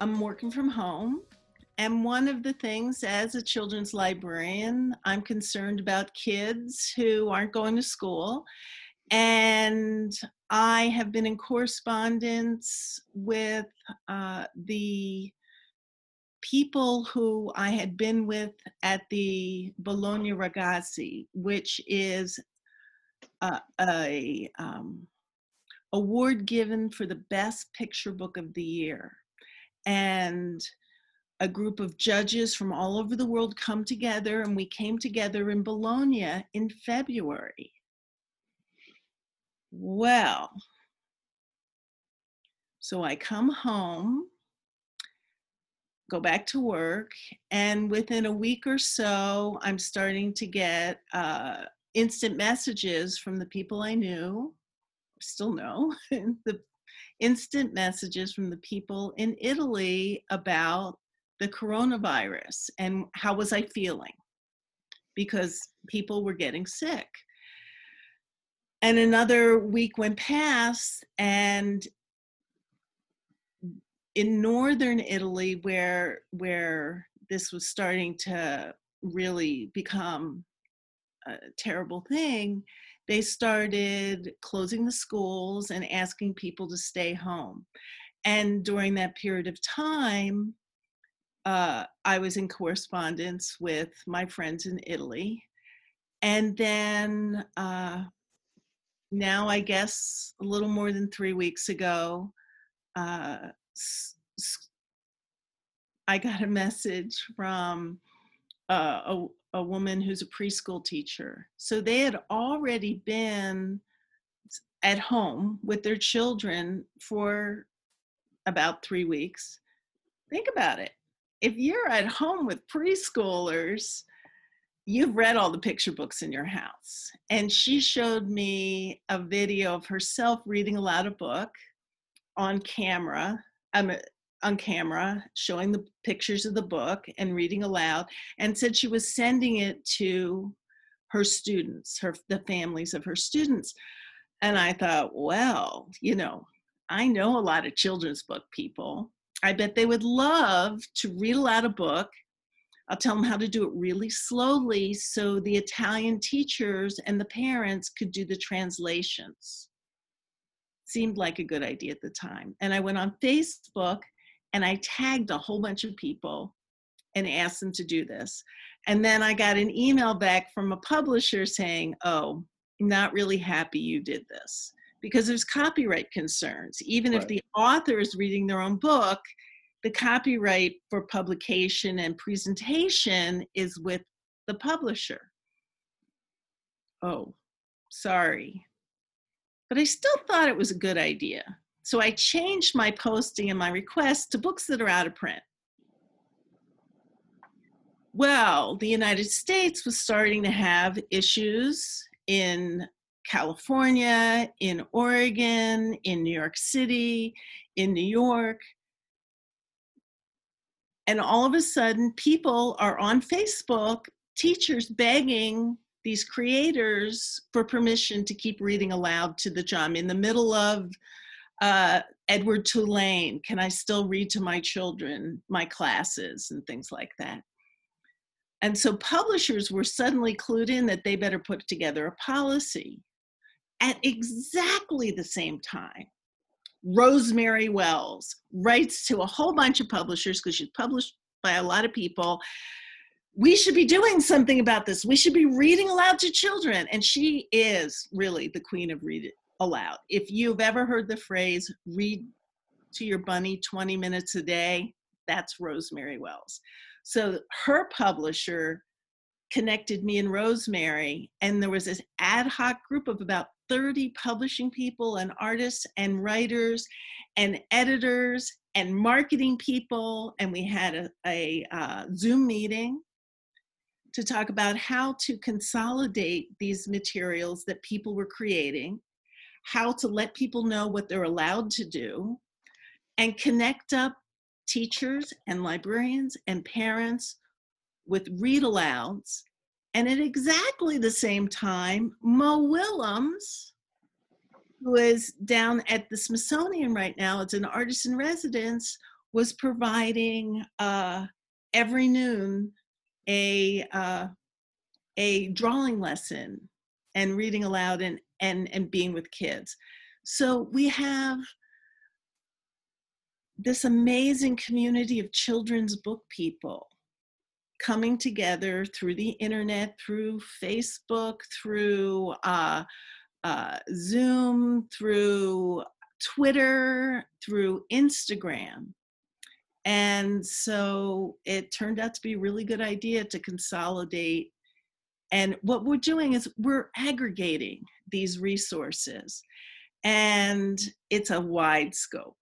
I'm working from home. And one of the things as a children's librarian, I'm concerned about kids who aren't going to school. And I have been in correspondence with uh, the people who I had been with at the Bologna Ragazzi, which is a, a um, award given for the best picture book of the year. And a group of judges from all over the world come together, and we came together in Bologna in February. Well, so I come home, go back to work, and within a week or so, I'm starting to get uh, instant messages from the people I knew, still know, the instant messages from the people in Italy about the coronavirus and how was I feeling because people were getting sick. And another week went past, and in northern Italy, where where this was starting to really become a terrible thing, they started closing the schools and asking people to stay home. And during that period of time, uh, I was in correspondence with my friends in Italy. And then uh, now, I guess, a little more than three weeks ago, uh, I got a message from a, a woman who's a preschool teacher. So they had already been at home with their children for about three weeks. Think about it. If you're at home with preschoolers, you've read all the picture books in your house. And she showed me a video of herself reading aloud a book on camera. Um, on camera showing the pictures of the book and reading aloud and said she was sending it to her students her the families of her students. And i thought well you know i know a lot of children's book people. I bet they would love to read aloud a book. I'll tell them how to do it really slowly so the italian teachers and the parents could do the translations. Seemed like a good idea at the time. And i went on facebook and I tagged a whole bunch of people and asked them to do this. And then I got an email back from a publisher saying, Oh, not really happy you did this because there's copyright concerns. Even right. if the author is reading their own book, the copyright for publication and presentation is with the publisher. Oh, sorry. But I still thought it was a good idea. So I changed my posting and my request to books that are out of print. Well, the United States was starting to have issues in California, in Oregon, in New York City, in New York. And all of a sudden, people are on Facebook, teachers begging these creators for permission to keep reading aloud to the child in the middle of uh, Edward Tulane, can I still read to my children, my classes, and things like that. And so publishers were suddenly clued in that they better put together a policy. At exactly the same time, Rosemary Wells writes to a whole bunch of publishers because she's published by a lot of people. We should be doing something about this. We should be reading aloud to children. And she is really the queen of read, aloud. If you've ever heard the phrase read to your bunny 20 minutes a day, that's Rosemary Wells. So her publisher connected me and Rosemary, and there was this ad hoc group of about 30 publishing people and artists and writers and editors and marketing people. And we had a, a uh, Zoom meeting to talk about how to consolidate these materials that people were creating how to let people know what they're allowed to do, and connect up teachers and librarians and parents with read alouds. And at exactly the same time, Mo Willems, who is down at the Smithsonian right now, it's an artist in residence, was providing uh, every noon a uh, a drawing lesson and reading aloud and and and being with kids. So we have this amazing community of children's book people coming together through the internet, through Facebook, through uh, uh, Zoom, through Twitter, through Instagram. And so it turned out to be a really good idea to consolidate. And what we're doing is we're aggregating these resources, and it's a wide scope.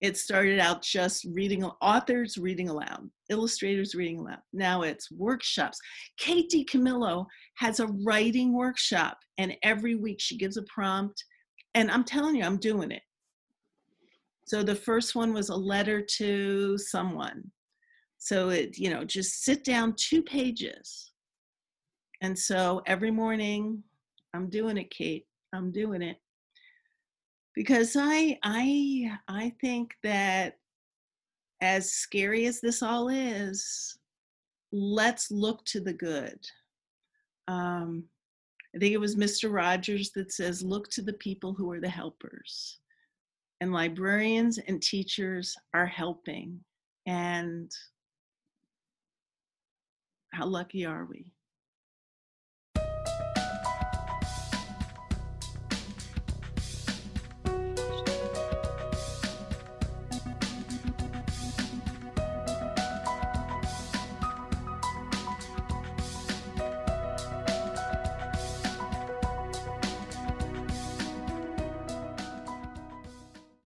It started out just reading authors reading aloud, illustrators reading aloud. Now it's workshops. Kate DiCamillo has a writing workshop, and every week she gives a prompt. And I'm telling you, I'm doing it. So the first one was a letter to someone. So it, you know, just sit down two pages. And so every morning, I'm doing it, Kate. I'm doing it because I I I think that as scary as this all is, let's look to the good. Um, I think it was Mr. Rogers that says, look to the people who are the helpers. And librarians and teachers are helping. And how lucky are we?